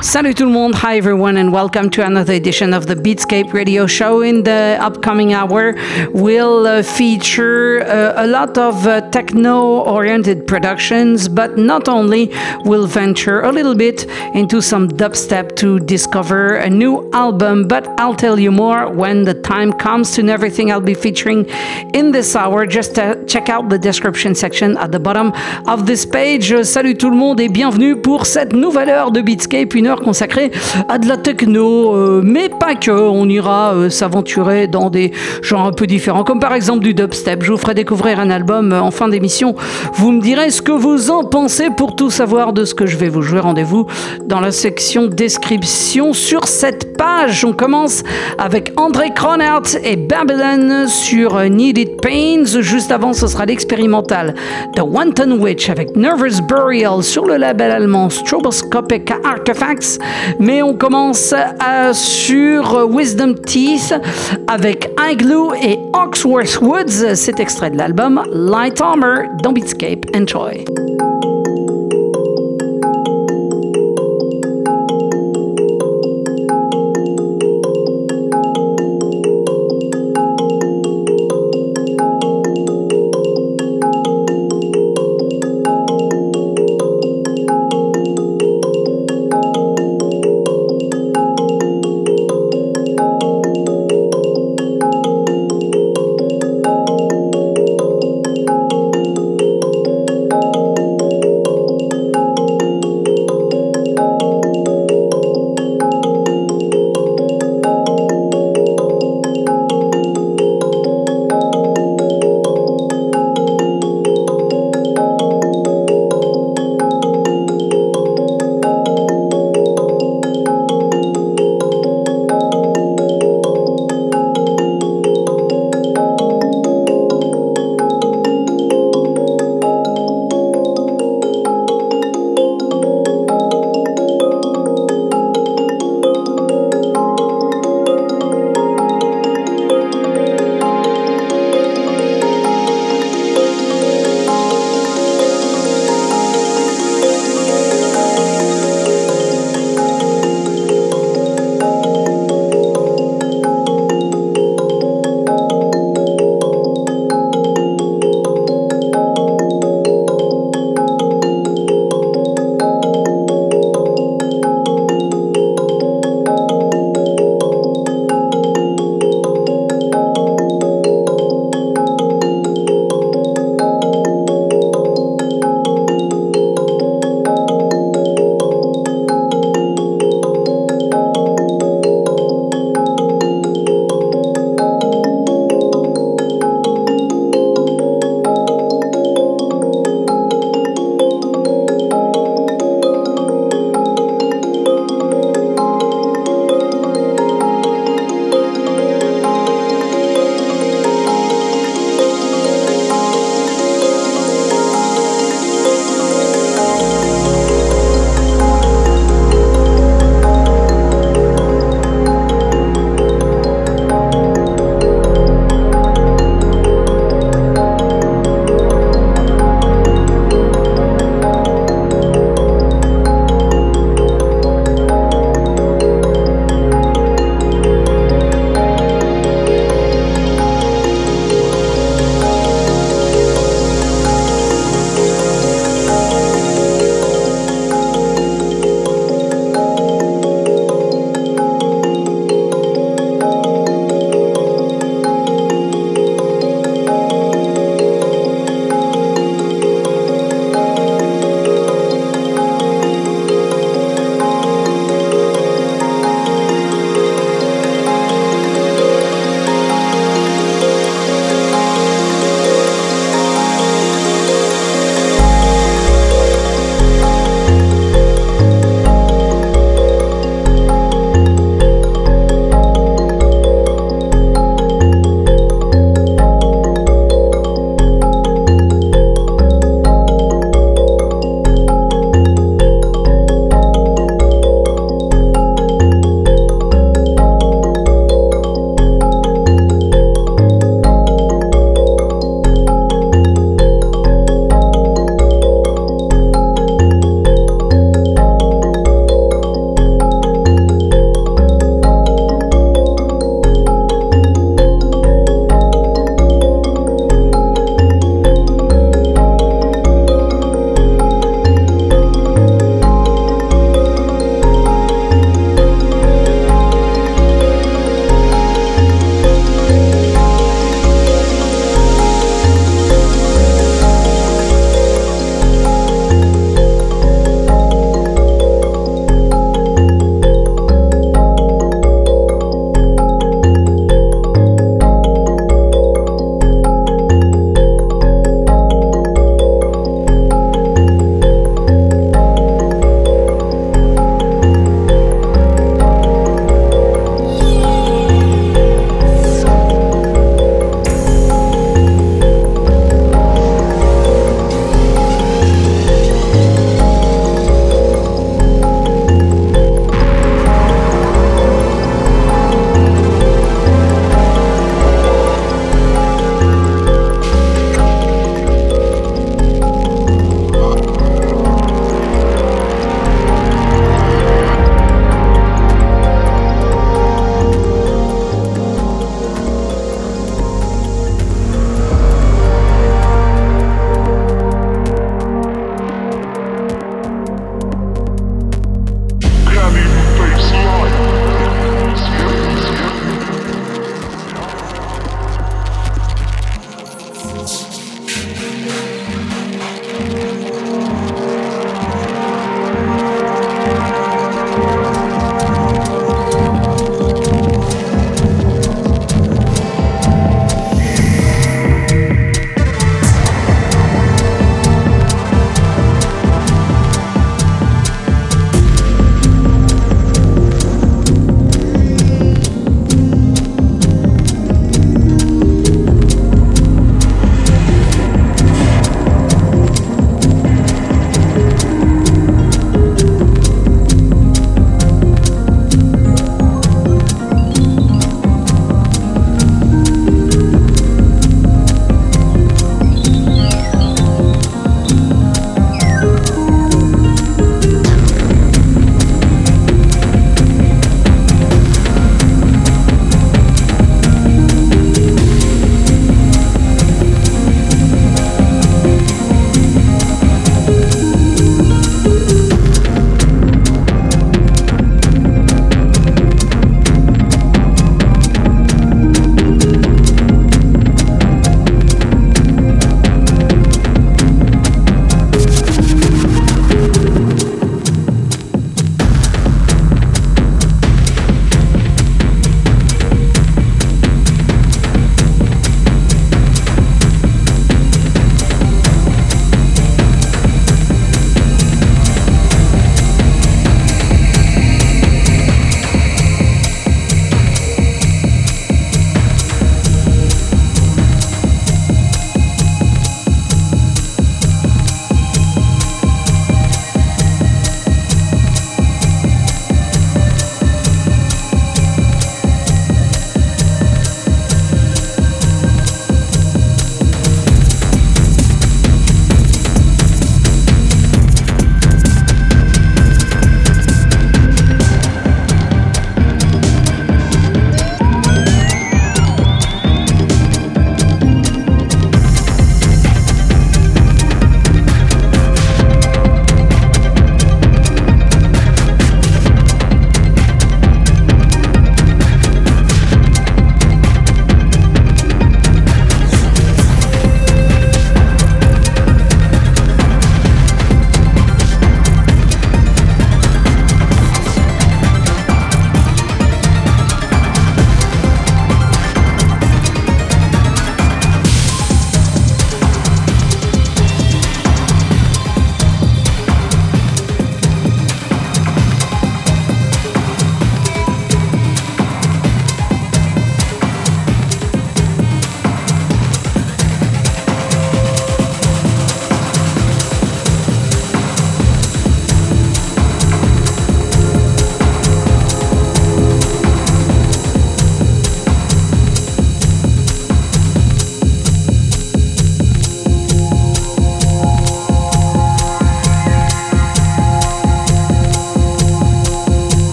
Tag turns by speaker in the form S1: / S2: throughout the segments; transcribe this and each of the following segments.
S1: Salut tout le monde, hi everyone, and welcome to another edition of the Beatscape radio show. In the upcoming hour, we'll uh, feature uh, a lot of uh, techno oriented productions, but not only, we'll venture a little bit into some dubstep to discover a new album. But I'll tell you more when the time comes to everything I'll be featuring in this hour. Just uh, check out the description section at the bottom of this page. Salut tout le monde et bienvenue pour cette nouvelle heure de Beatscape, une heure consacrée à de la techno, euh, mais pas que. On ira euh, s'aventurer dans des genres un peu différents, comme par exemple du dubstep. Je vous ferai découvrir un album euh, en fin d'émission. Vous me direz ce que vous en pensez pour tout savoir de ce que je vais vous jouer. Rendez-vous dans la section description sur cette page. On commence avec André Cronert et Babylon sur Needed Pains. Juste avant, ce sera l'expérimental The Wanton Witch avec Nervous Burial sur le label allemand Stroboscopic Mais on commence euh, sur Wisdom Teeth avec Igloo et Oxworth Woods. C'est extrait de l'album Light Armor dans Beatscape. Enjoy.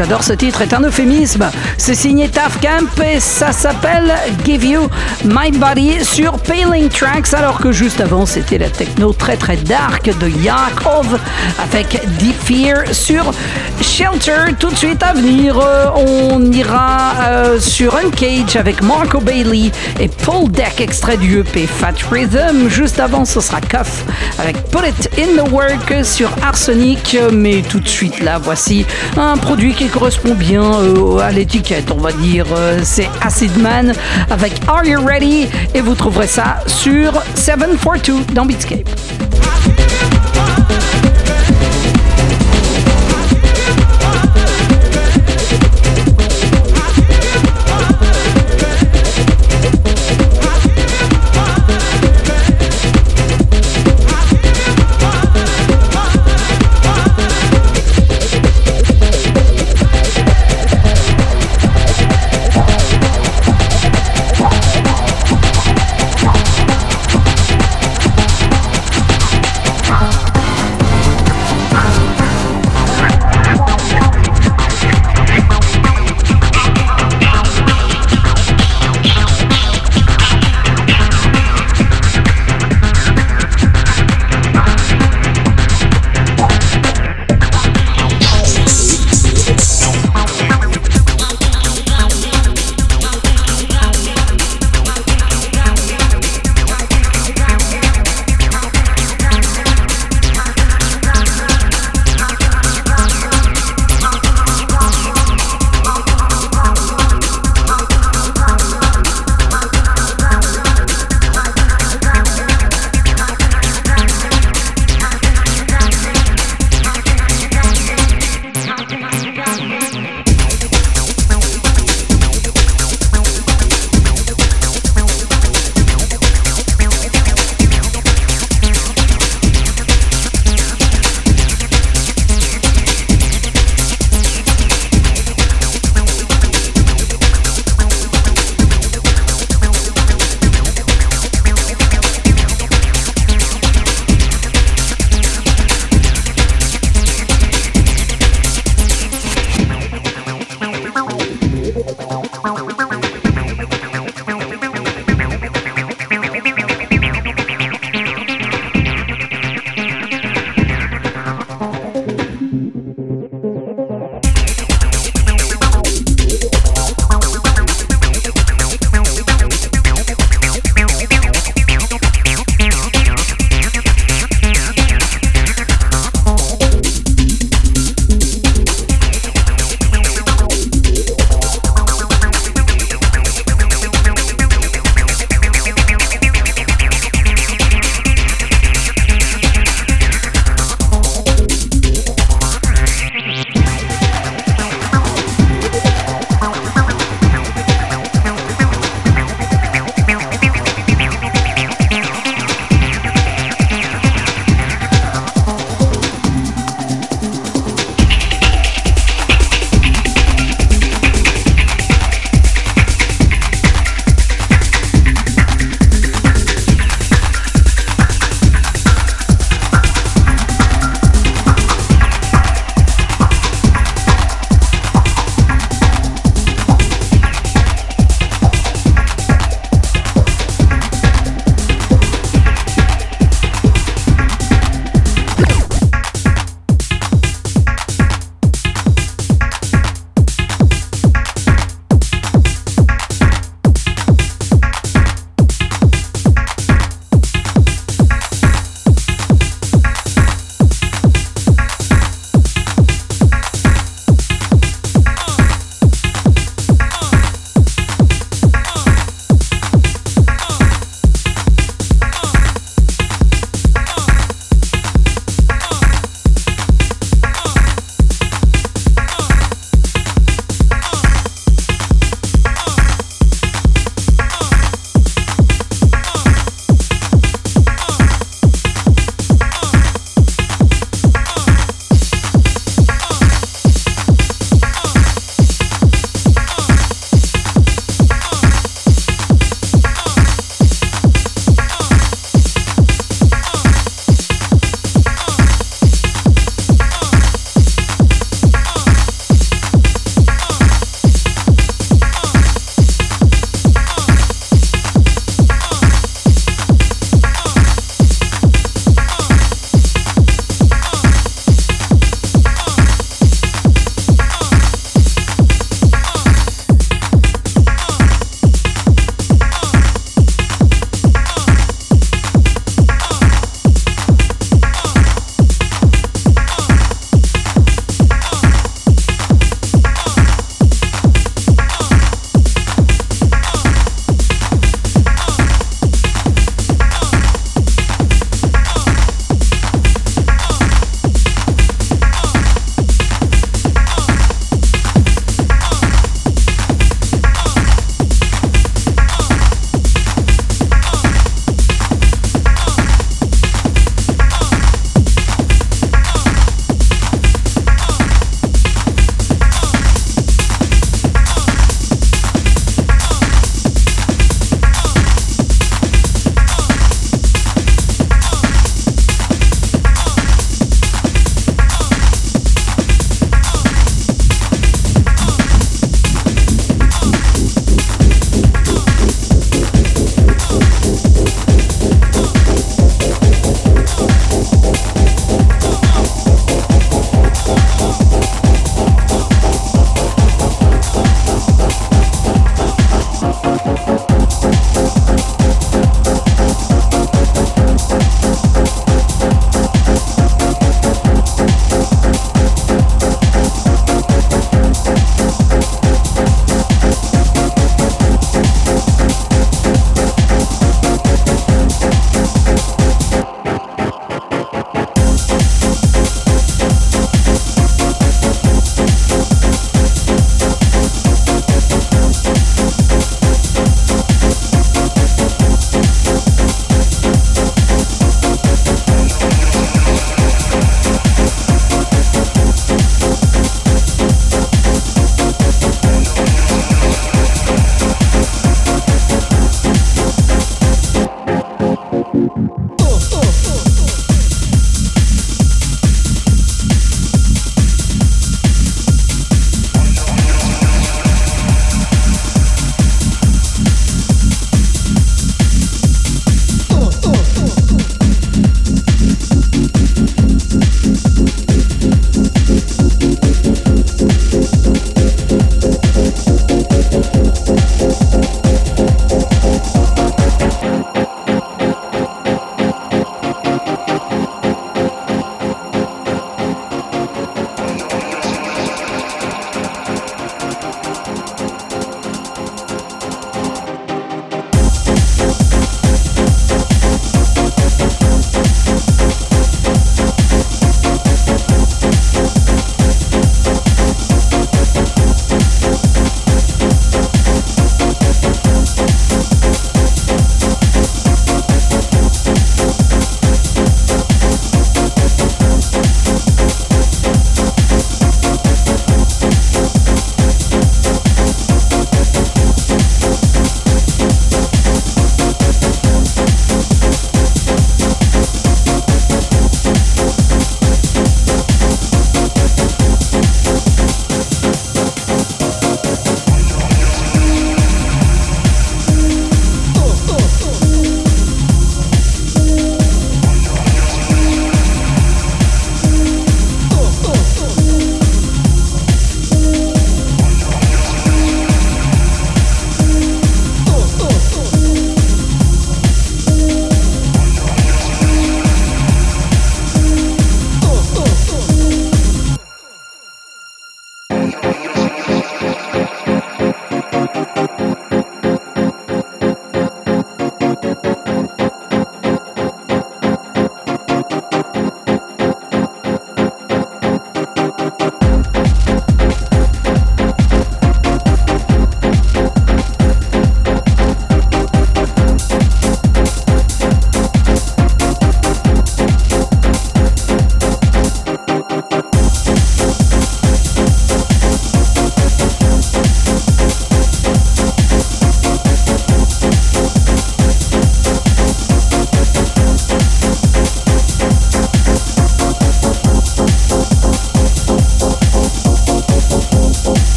S1: J'adore ce titre est un euphémisme. C'est signé Taf Camp et ça s'appelle Give You My Body sur Paling Tracks, alors que juste avant c'était la techno très très dark de Yakov avec Deep Fear sur Shelter. Tout de suite à venir, euh, on ira euh, sur Uncage avec Marco Bailey et Paul Deck, extrait du EP Fat Rhythm. Juste avant, ce sera Cuff avec Put It in the Work sur Arsenic. Mais tout de suite là, voici un produit qui correspond bien euh, à l'étiquette, on va dire. C'est Acid Man avec Are You Ready? Et vous trouverez ça sur 742 dans Beatscape.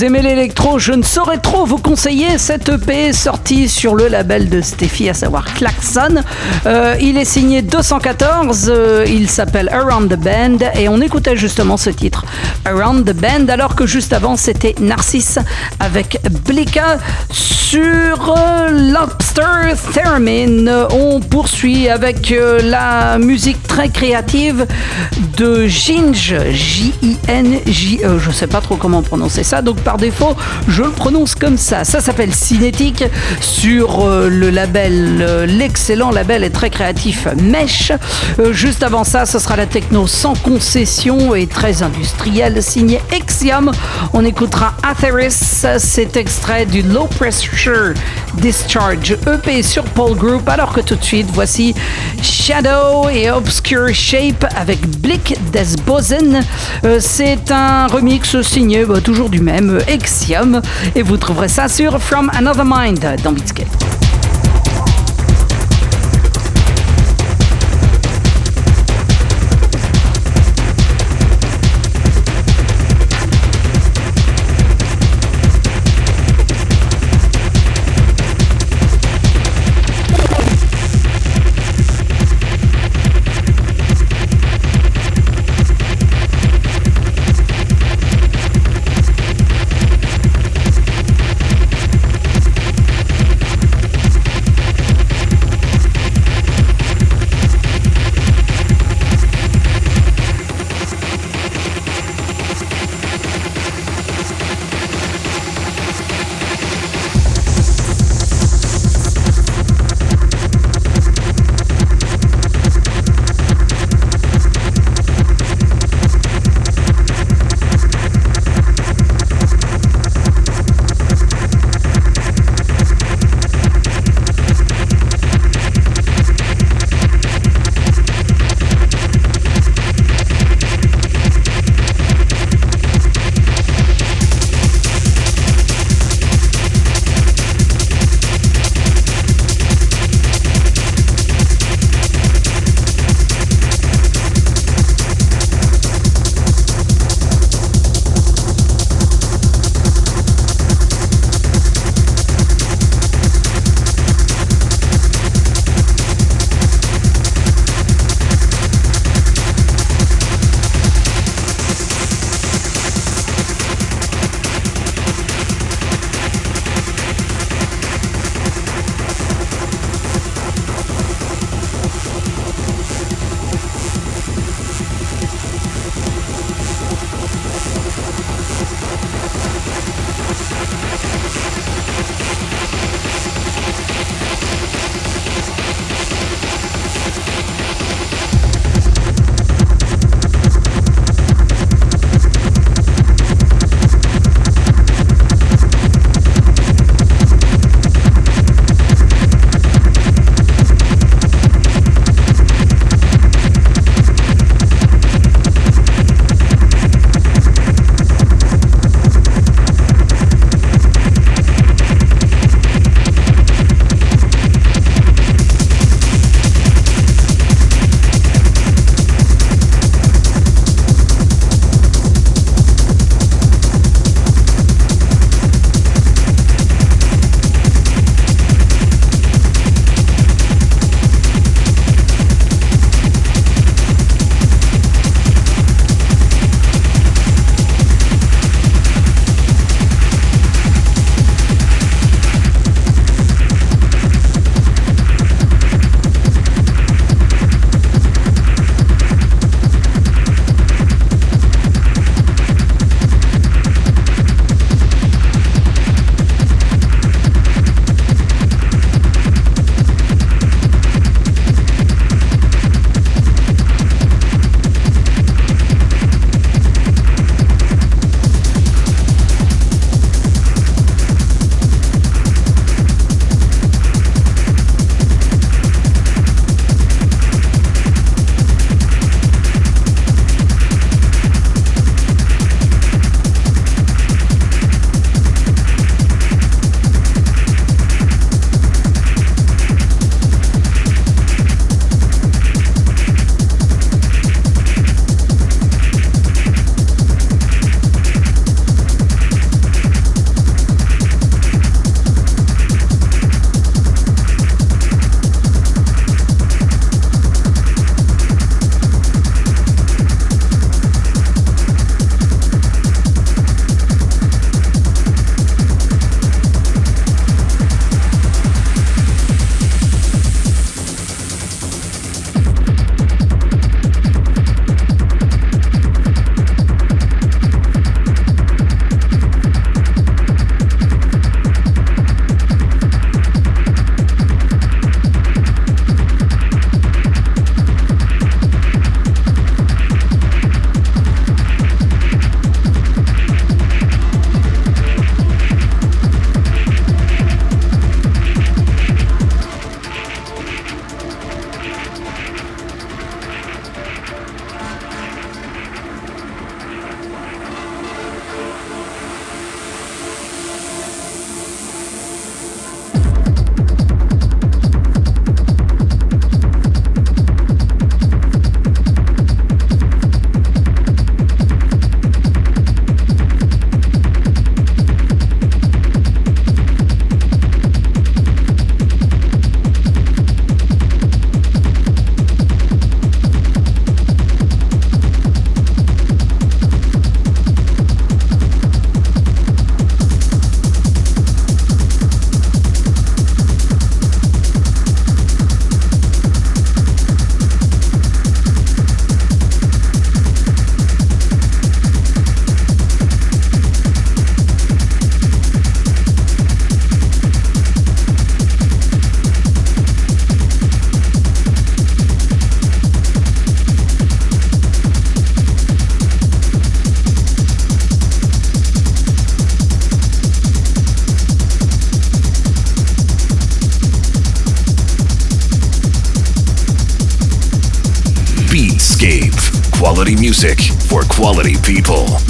S1: Vous aimez l'électro, je ne saurais trop vous conseiller cette EP sortie sur le label de Steffi, à savoir Klaxon. Euh, il est signé 214, euh, il s'appelle Around the Band et on écoutait justement ce titre, Around the Band, alors que juste avant c'était Narcisse avec Blika sur euh, Lobster Theremin. On poursuit avec la musique très créative de Ginge, J-I-N-J-E, je sais pas trop comment prononcer ça, donc par défaut, je le prononce comme ça. Ça s'appelle Cinétique sur euh, le label, euh, l'excellent label et très créatif Mesh. Euh, juste avant ça, ce sera la techno sans concession et très industrielle signée Exium. On écoutera Atheris, cet extrait du Low Pressure Discharge EP sur Paul Group. Alors que tout de suite, voici Shadow et Obscure Shape avec Blick Desbosen. C'est un remix signé bah, toujours du même Exium et vous trouverez ça sur From Another Mind dans. Beatscape.
S2: Quality people.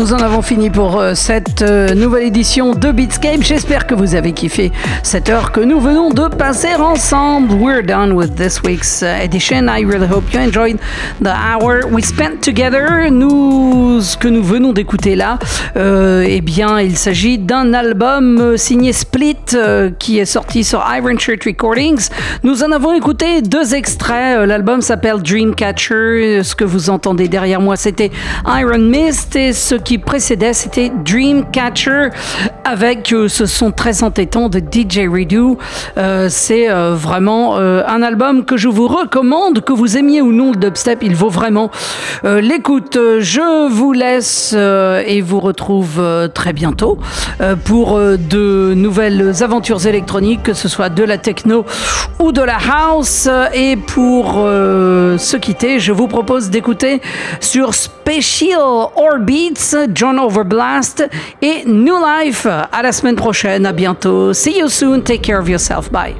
S1: Nous en avons fini pour euh, cette euh, nouvelle édition de Beatscape. J'espère que vous avez kiffé cette heure que nous venons de passer ensemble. We're done with this week's uh, edition. I really hope you enjoyed the hour we spent together. Nous, ce que nous venons d'écouter là, euh, eh bien, il s'agit d'un album signé Split qui est sorti sur Iron Shirt Recordings. Nous en avons écouté deux extraits. L'album s'appelle Dreamcatcher. Ce que vous entendez derrière moi, c'était Iron Mist et ce qui précédait, c'était Dreamcatcher avec euh, ce son très entêtant de DJ Redo. Euh, c'est euh, vraiment un album que je vous recommande, que vous aimiez ou non le dubstep, il vaut vraiment l'écoute. Je vous laisse et vous retrouve très bientôt pour de nouvelles aventures électroniques, que ce soit de la techno ou de la house. Et pour se quitter, je vous propose d'écouter sur Space Special Orbits, John Overblast et New Life. À la semaine prochaine, à bientôt. See you soon. Take care of yourself. Bye.